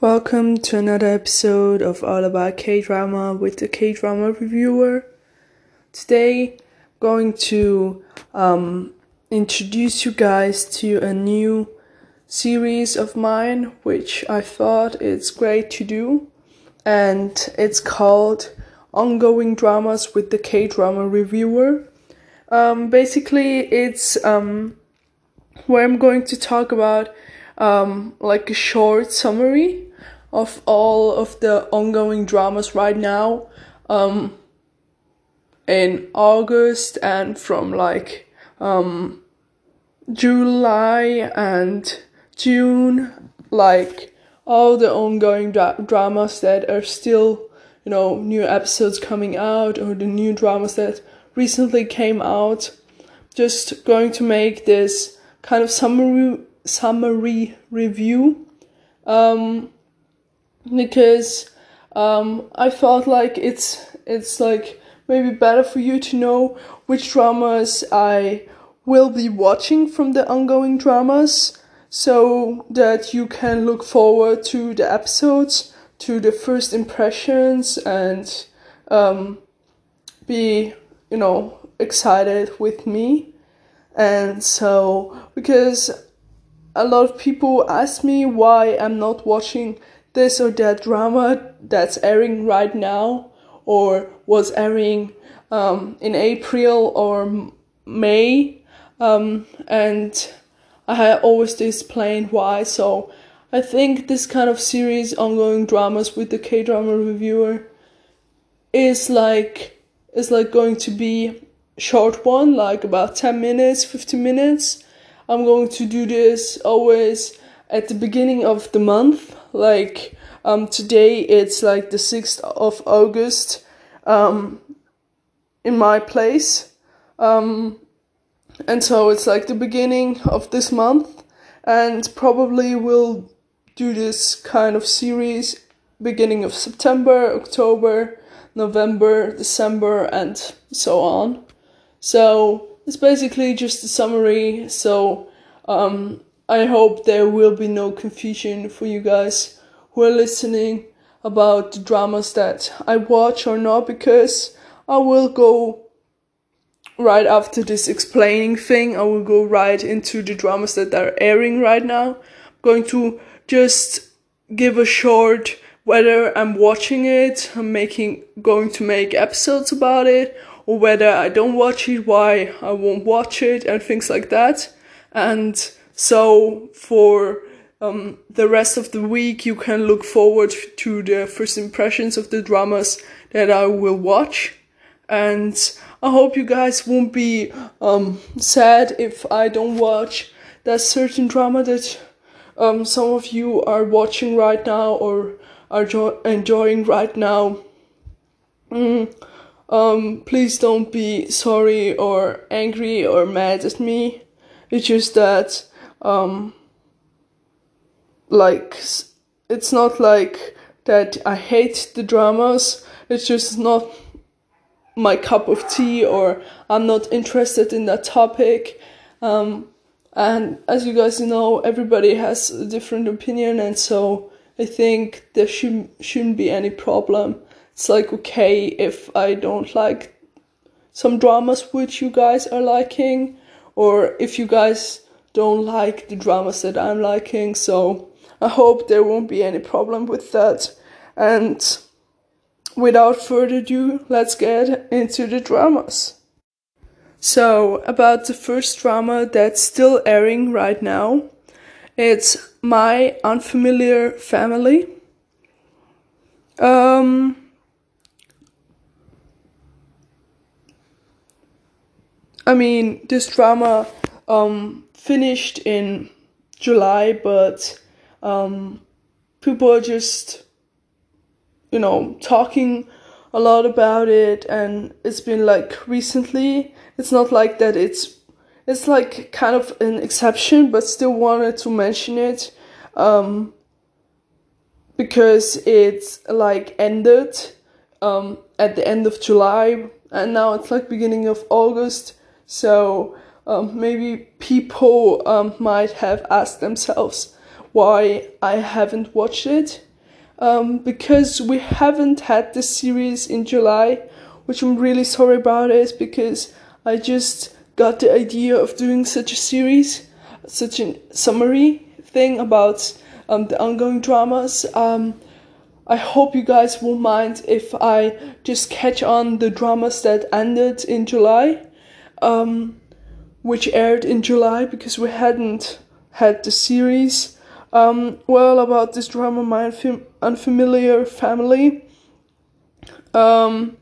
Welcome to another episode of All About K Drama with the K Drama Reviewer. Today, I'm going to um, introduce you guys to a new series of mine, which I thought it's great to do, and it's called Ongoing Dramas with the K Drama Reviewer. Um, basically, it's um, where I'm going to talk about um, like a short summary of all of the ongoing dramas right now um, in August and from like um, July and June, like all the ongoing dra- dramas that are still, you know, new episodes coming out or the new dramas that recently came out. Just going to make this kind of summary summary review um, because um, I felt like it's it's like maybe better for you to know which dramas I will be watching from the ongoing dramas so that you can look forward to the episodes to the first impressions and um, be you know excited with me. And so because a lot of people ask me why I'm not watching this or that drama that's airing right now or was airing um, in April or May. Um, and I always explain why. So I think this kind of series, ongoing dramas with the K drama reviewer, is like is like going to be short one, like about ten minutes, fifteen minutes I'm going to do this always at the beginning of the month. Like um, today, it's like the 6th of August um, in my place. Um, and so it's like the beginning of this month. And probably we'll do this kind of series beginning of September, October, November, December, and so on. So it's basically just a summary. So um, I hope there will be no confusion for you guys who are listening about the dramas that I watch or not, because I will go right after this explaining thing. I will go right into the dramas that are airing right now. I'm going to just give a short whether I'm watching it, I'm making going to make episodes about it, or whether I don't watch it, why I won't watch it, and things like that. And so for um, the rest of the week, you can look forward to the first impressions of the dramas that I will watch. And I hope you guys won't be um, sad if I don't watch that certain drama that um, some of you are watching right now or are jo- enjoying right now. Mm um, please don't be sorry or angry or mad at me. It's just that, um, like, it's not like that I hate the dramas. It's just not my cup of tea or I'm not interested in that topic. Um, and as you guys know, everybody has a different opinion, and so I think there should, shouldn't be any problem it's like okay if I don't like some dramas which you guys are liking, or if you guys don't like the dramas that I'm liking. So I hope there won't be any problem with that. And without further ado, let's get into the dramas. So, about the first drama that's still airing right now, it's My Unfamiliar Family. Um, I mean, this drama um, finished in July, but um, people are just, you know, talking a lot about it, and it's been like recently. It's not like that. It's it's like kind of an exception, but still wanted to mention it um, because it's like ended um, at the end of July, and now it's like beginning of August so um, maybe people um, might have asked themselves why I haven't watched it. um, because we haven't had this series in July, which I'm really sorry about it because I just got the idea of doing such a series, such a summary thing about um, the ongoing dramas. Um, I hope you guys won't mind if I just catch on the dramas that ended in July, um, which aired in July because we hadn't had the series. Um, well, about this drama, My Unfamiliar Family. Um,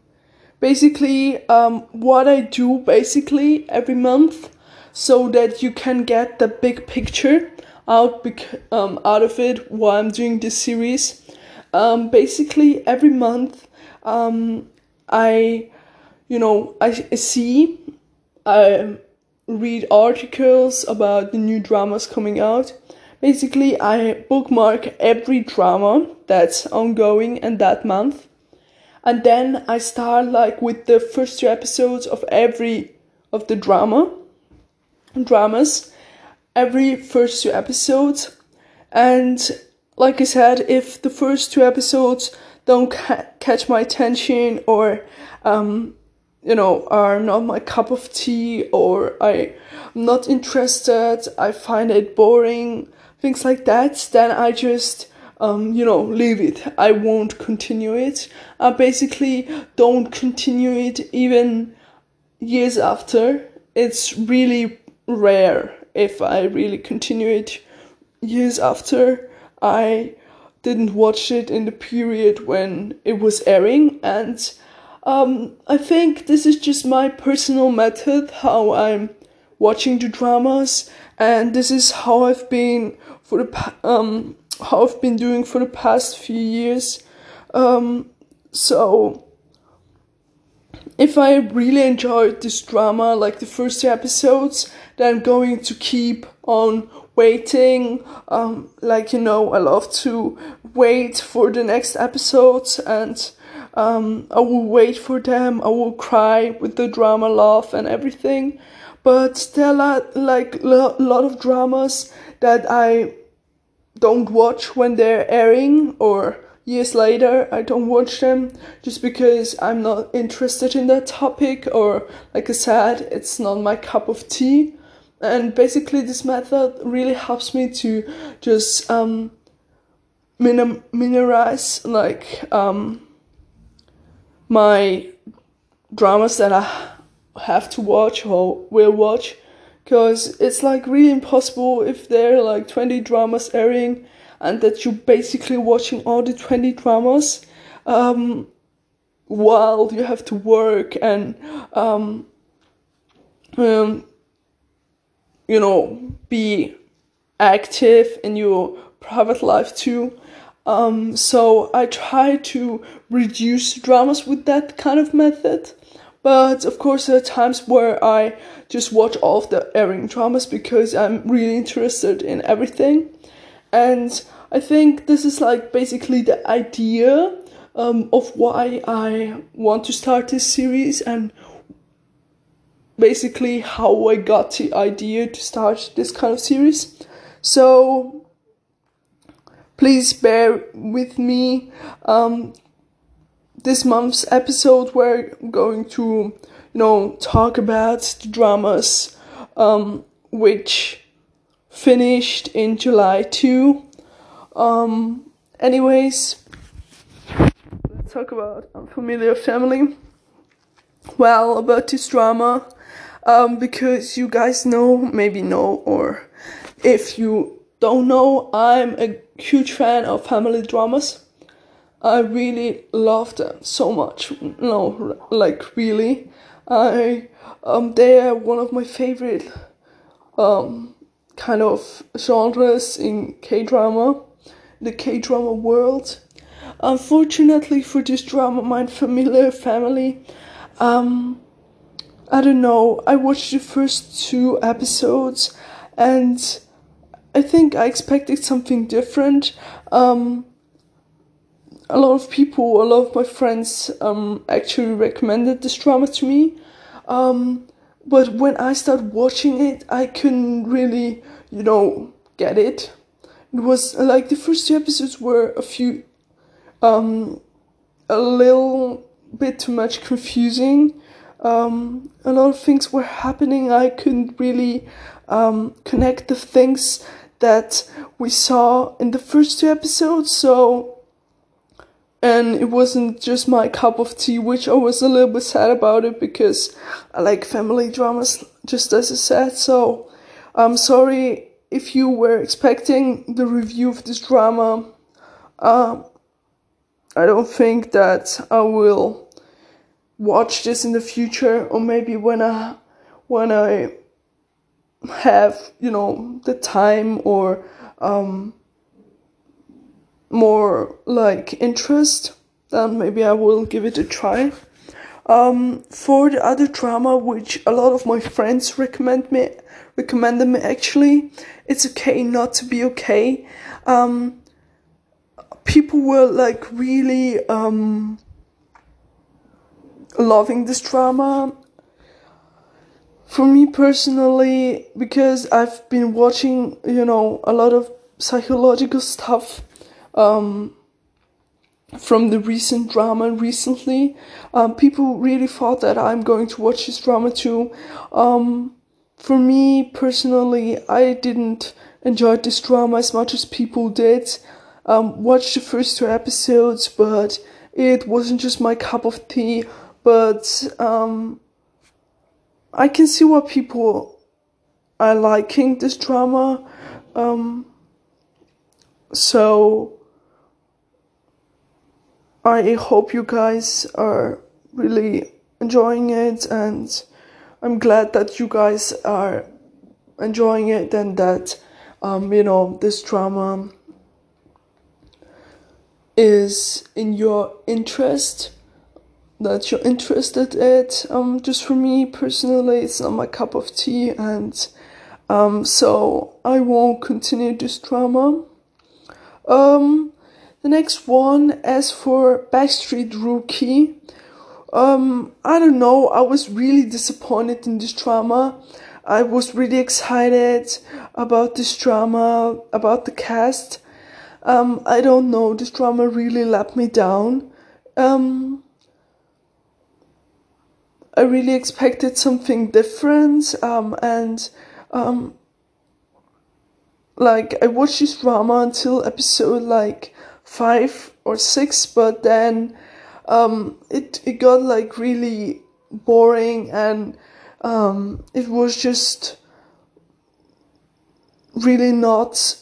basically, um, what I do basically every month so that you can get the big picture out bec- um, out of it while I'm doing this series. Um, basically, every month, um, I, you know, I, I see, I read articles about the new dramas coming out. Basically, I bookmark every drama that's ongoing in that month. And then I start like with the first two episodes of every of the drama dramas every first two episodes and like I said, if the first two episodes don't ca- catch my attention or, um, you know, are not my cup of tea or I'm not interested, I find it boring, things like that, then I just, um, you know, leave it. I won't continue it. I basically don't continue it even years after. It's really rare if I really continue it years after. I didn't watch it in the period when it was airing, and um, I think this is just my personal method how I'm watching the dramas, and this is how I've been for the um how I've been doing for the past few years. Um, so if I really enjoyed this drama, like the first two episodes, then I'm going to keep on waiting. Um, like, you know, I love to wait for the next episodes and um, I will wait for them. I will cry with the drama, laugh, and everything. But there are like a lo- lot of dramas that I don't watch when they're airing or years later I don't watch them just because I'm not interested in that topic or like I said it's not my cup of tea and basically this method really helps me to just um minim- minimize like um my dramas that I have to watch or will watch because it's like really impossible if there are like 20 dramas airing and that you're basically watching all the 20 dramas um, while you have to work and um, um, you know, be active in your private life too. Um, so I try to reduce dramas with that kind of method. But of course, there are times where I just watch all of the airing dramas because I'm really interested in everything. And I think this is like basically the idea um, of why I want to start this series and basically how I got the idea to start this kind of series. So please bear with me. Um, this month's episode, we're going to, you know, talk about the dramas um, which finished in July too. Um, anyways, let's talk about Unfamiliar Family. Well, about this drama, um, because you guys know, maybe know, or if you don't know, I'm a huge fan of family dramas. I really love them so much. No, like really, I um they are one of my favorite um kind of genres in K drama, the K drama world. Unfortunately for this drama, my familiar family, um, I don't know. I watched the first two episodes and I think I expected something different. Um, a lot of people, a lot of my friends um, actually recommended this drama to me. Um, but when I started watching it, I couldn't really, you know, get it. It was like the first two episodes were a few um, a little bit too much confusing. Um, a lot of things were happening. I couldn't really um, connect the things that we saw in the first two episodes. So, and it wasn't just my cup of tea, which I was a little bit sad about it because I like family dramas, just as I said. So, I'm sorry if you were expecting the review of this drama. Um, I don't think that I will watch this in the future, or maybe when I when I have you know the time or um, more like interest, then maybe I will give it a try. Um, for the other drama, which a lot of my friends recommend me, recommended me actually, it's okay not to be okay. Um, people were like really um, loving this drama. For me personally, because I've been watching, you know, a lot of psychological stuff um, from the recent drama recently, um, people really thought that I'm going to watch this drama too. Um, for me personally, I didn't enjoy this drama as much as people did. Um, watched the first two episodes, but it wasn't just my cup of tea. But um, I can see why people are liking this drama. Um, so I hope you guys are really enjoying it, and I'm glad that you guys are enjoying it and that um, you know this drama is in your interest that you're interested in. It um just for me personally it's not my cup of tea and um so i won't continue this drama. Um the next one as for backstreet rookie. Um i don't know i was really disappointed in this drama. I was really excited about this drama about the cast. Um, I don't know, this drama really let me down. Um, I really expected something different, um, and um, like I watched this drama until episode like five or six, but then um, it it got like really boring, and um, it was just really not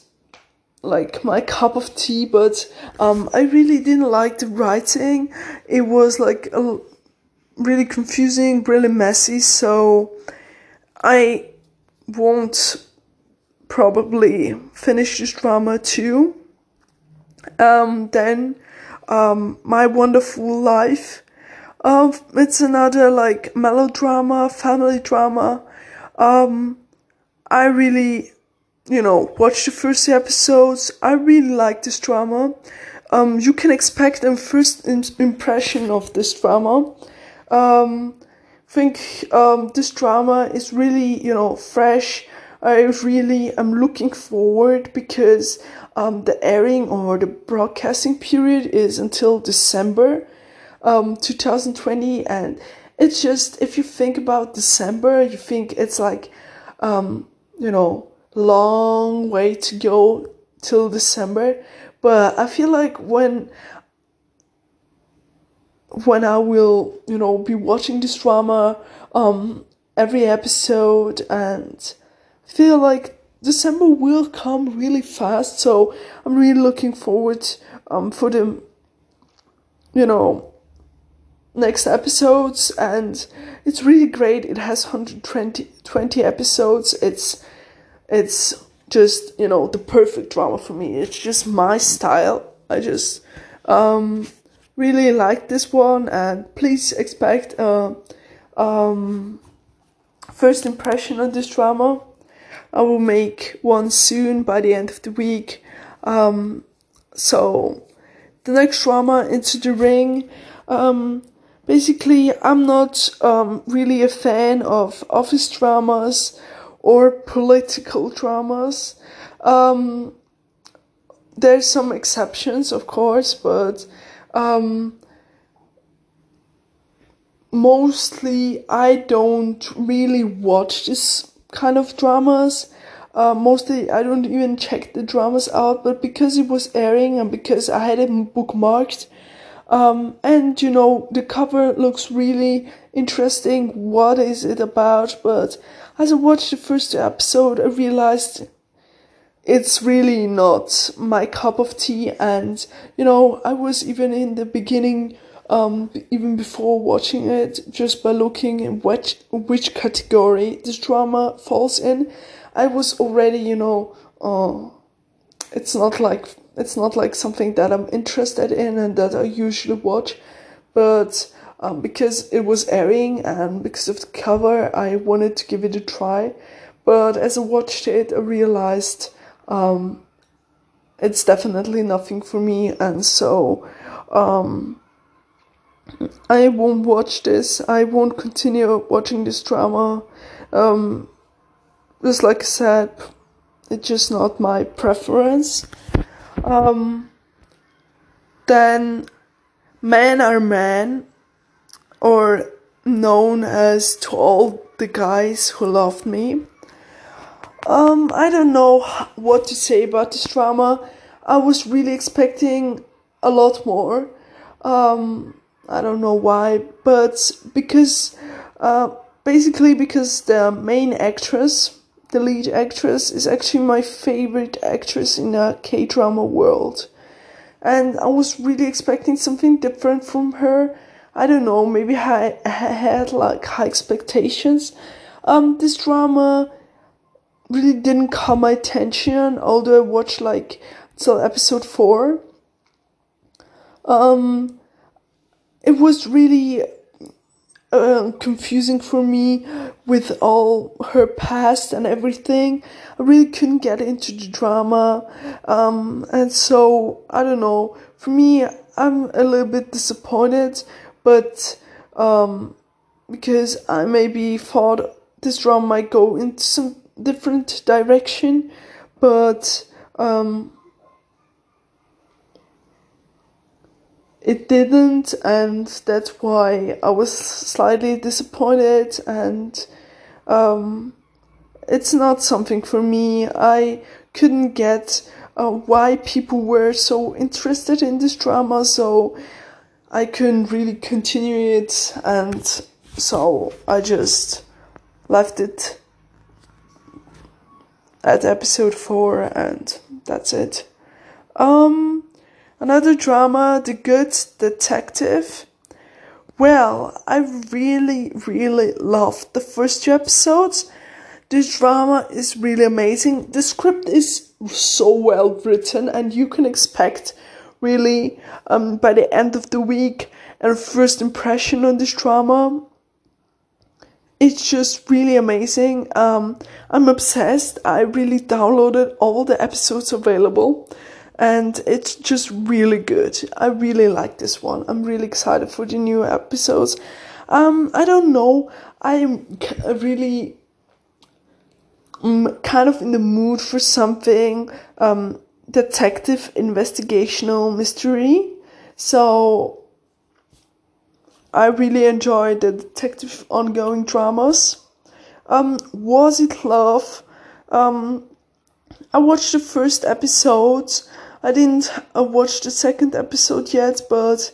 like my cup of tea, but um, I really didn't like the writing. It was like a, really confusing, really messy, so I won't probably finish this drama too. Um, then um, My Wonderful Life. Um, it's another like melodrama, family drama. Um, I really you know, watch the first episodes. I really like this drama. Um, you can expect a first impression of this drama. Um, think um, this drama is really, you know, fresh. I really am looking forward because um, the airing or the broadcasting period is until December um, 2020, and it's just if you think about December, you think it's like, um, you know, long way to go till December. But I feel like when when I will, you know, be watching this drama um every episode and feel like December will come really fast. So I'm really looking forward um for the you know next episodes and it's really great. It has 120 20 episodes. It's it's just you know the perfect drama for me it's just my style i just um, really like this one and please expect a um, first impression on this drama i will make one soon by the end of the week um, so the next drama into the ring um, basically i'm not um, really a fan of office dramas or political dramas. Um, there's some exceptions, of course, but um, mostly I don't really watch this kind of dramas. Uh, mostly I don't even check the dramas out, but because it was airing and because I had it bookmarked, um, and you know the cover looks really interesting. What is it about? But as I watched the first episode, I realized it's really not my cup of tea. And you know, I was even in the beginning um, even before watching it, just by looking in which which category this drama falls in, I was already, you know, uh, it's not like it's not like something that I'm interested in and that I usually watch, but um, because it was airing and because of the cover, I wanted to give it a try. But as I watched it, I realized um, it's definitely nothing for me, and so um, I won't watch this. I won't continue watching this drama. Um, just like I said, it's just not my preference. Um, then, Men Are Men, or known as To All the Guys Who Loved Me. Um, I don't know what to say about this drama. I was really expecting a lot more. Um, I don't know why, but because uh, basically because the main actress, the lead actress, is actually my favorite actress in the K drama world, and I was really expecting something different from her. I don't know, maybe I, I had like high expectations. Um, this drama really didn't caught my attention, although I watched like till episode four. Um, it was really uh, confusing for me with all her past and everything. I really couldn't get into the drama. Um, and so, I don't know. For me, I'm a little bit disappointed, but um, because I maybe thought this drama might go into some different direction, but um, it didn't, and that's why I was slightly disappointed. And um, it's not something for me. I couldn't get uh, why people were so interested in this drama, so I couldn't really continue it, and so I just left it at episode four, and that's it. Um, Another drama, The Good Detective. Well, I really, really loved the first two episodes. This drama is really amazing. The script is so well written, and you can expect really um, by the end of the week a first impression on this drama. It's just really amazing. Um, I'm obsessed. I really downloaded all the episodes available and it's just really good. I really like this one. I'm really excited for the new episodes. Um, I don't know. I'm really um, kind of in the mood for something um, detective investigational mystery. So I really enjoy the detective ongoing dramas. Um, was it love? Um, I watched the first episode I didn't uh, watch the second episode yet, but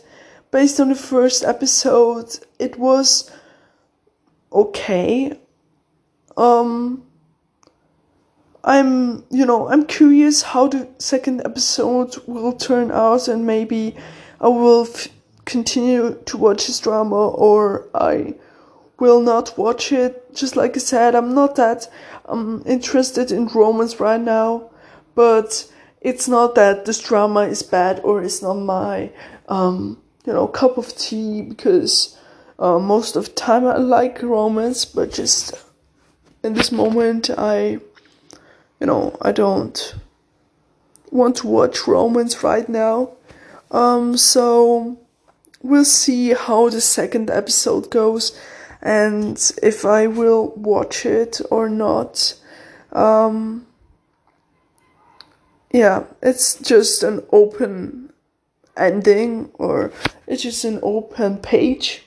based on the first episode, it was okay. Um, I'm, you know, I'm curious how the second episode will turn out, and maybe I will f- continue to watch this drama or I will not watch it. Just like I said, I'm not that um, interested in romance right now, but it's not that this drama is bad or it's not my um, you know cup of tea because uh, most of the time I like romance, but just in this moment I you know I don't want to watch romance right now. Um, so we'll see how the second episode goes and if I will watch it or not. Um, yeah, it's just an open ending or it's just an open page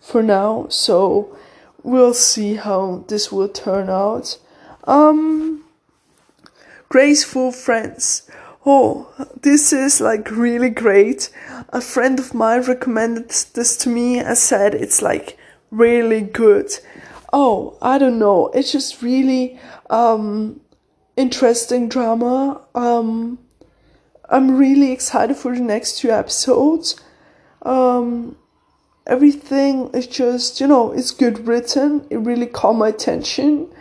for now. So we'll see how this will turn out. Um, graceful friends. Oh, this is like really great. A friend of mine recommended this to me and said it's like really good. Oh, I don't know. It's just really um interesting drama. Um I'm really excited for the next two episodes. Um everything is just, you know, it's good written. It really caught my attention.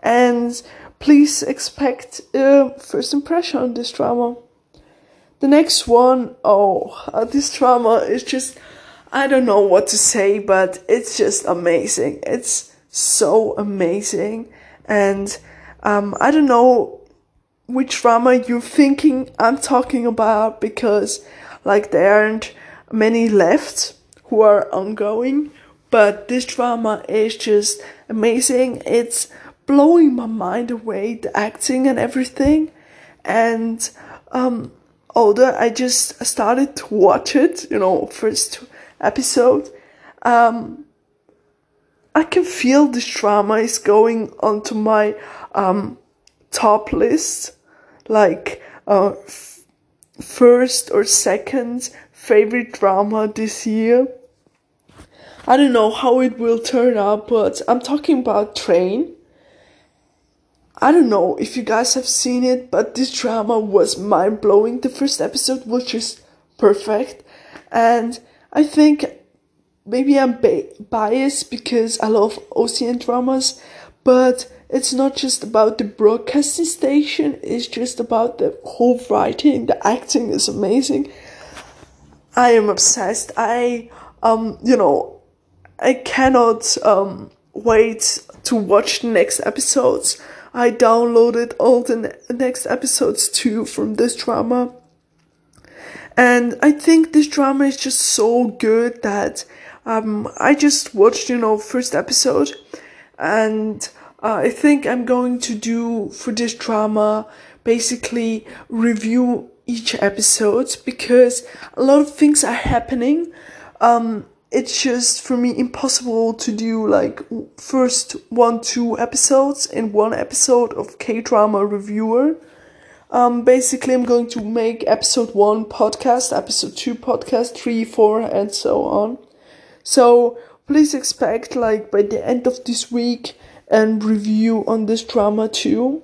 And please expect a first impression on this drama. The next one, oh, uh, this drama is just, I don't know what to say, but it's just amazing. It's so amazing. And um, I don't know which drama you're thinking I'm talking about because, like, there aren't many left who are ongoing, but this drama is just amazing. It's blowing my mind away, the acting and everything. And um, although I just started to watch it, you know, first episode, um, I can feel this drama is going onto my um, top list, like uh, f- first or second favorite drama this year. I don't know how it will turn out, but I'm talking about Train. I don't know if you guys have seen it, but this drama was mind blowing. The first episode was just perfect, and I think maybe I'm ba- biased because I love OCN dramas, but it's not just about the broadcasting station, it's just about the whole writing. The acting is amazing. I am obsessed. I, um, you know, I cannot, um, wait to watch the next episodes. I downloaded all the ne- next episodes too from this drama. And I think this drama is just so good that um, I just watched, you know, first episode, and uh, I think I'm going to do for this drama basically review each episode because a lot of things are happening. Um, it's just for me impossible to do like first one two episodes in one episode of K drama reviewer. Um, basically, I'm going to make episode one podcast, episode two podcast, three, four, and so on. So please expect like by the end of this week and review on this drama too.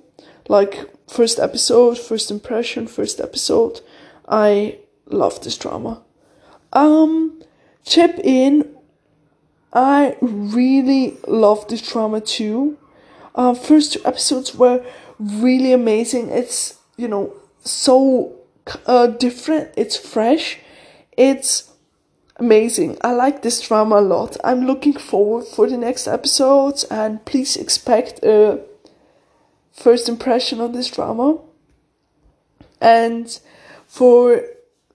Like first episode, first impression, first episode. I love this drama. Um chip in. I really love this drama too. Uh, first two episodes were really amazing. It's you know so uh, different. It's fresh. It's amazing. I like this drama a lot. I'm looking forward for the next episodes and please expect a first impression on this drama. And for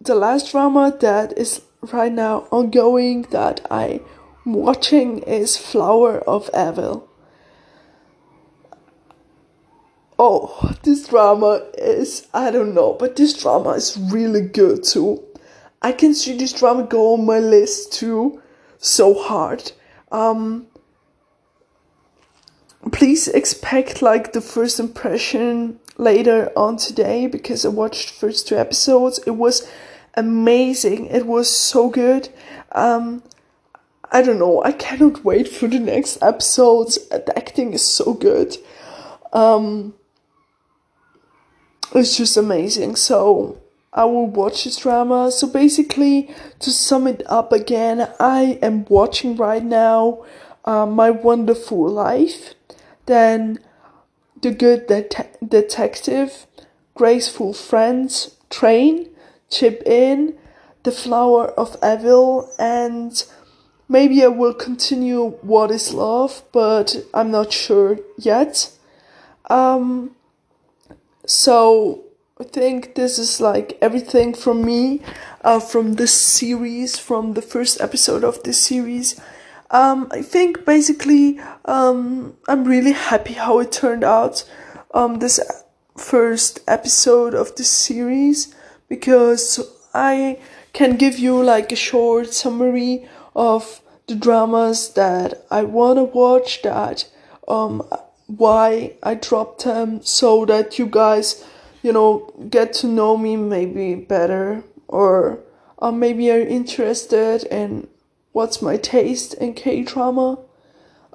the last drama that is right now ongoing that I'm watching is Flower of Evil. Oh, this drama is, I don't know, but this drama is really good too. I can see this drama go on my list too, so hard. Um, please expect like the first impression later on today because I watched first two episodes. It was amazing. It was so good. Um, I don't know. I cannot wait for the next episodes. The acting is so good. Um, it's just amazing. So I will watch this drama. So basically, to sum it up again, I am watching right now uh, My Wonderful Life, then The Good Det- Detective, Graceful Friends, Train, Chip In, The Flower of Evil, and maybe I will continue What is Love, but I'm not sure yet. Um, so I think this is like everything from me, uh, from this series, from the first episode of this series. Um, I think basically, um, I'm really happy how it turned out. Um, this first episode of this series because I can give you like a short summary of the dramas that I want to watch that um why I dropped them so that you guys you know get to know me maybe better or uh, maybe are interested in what's my taste in K drama.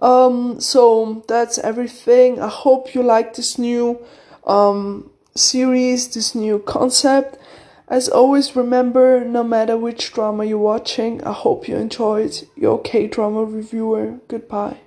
Um, so that's everything. I hope you like this new um, series, this new concept. As always, remember no matter which drama you're watching, I hope you enjoyed your K drama reviewer. Goodbye.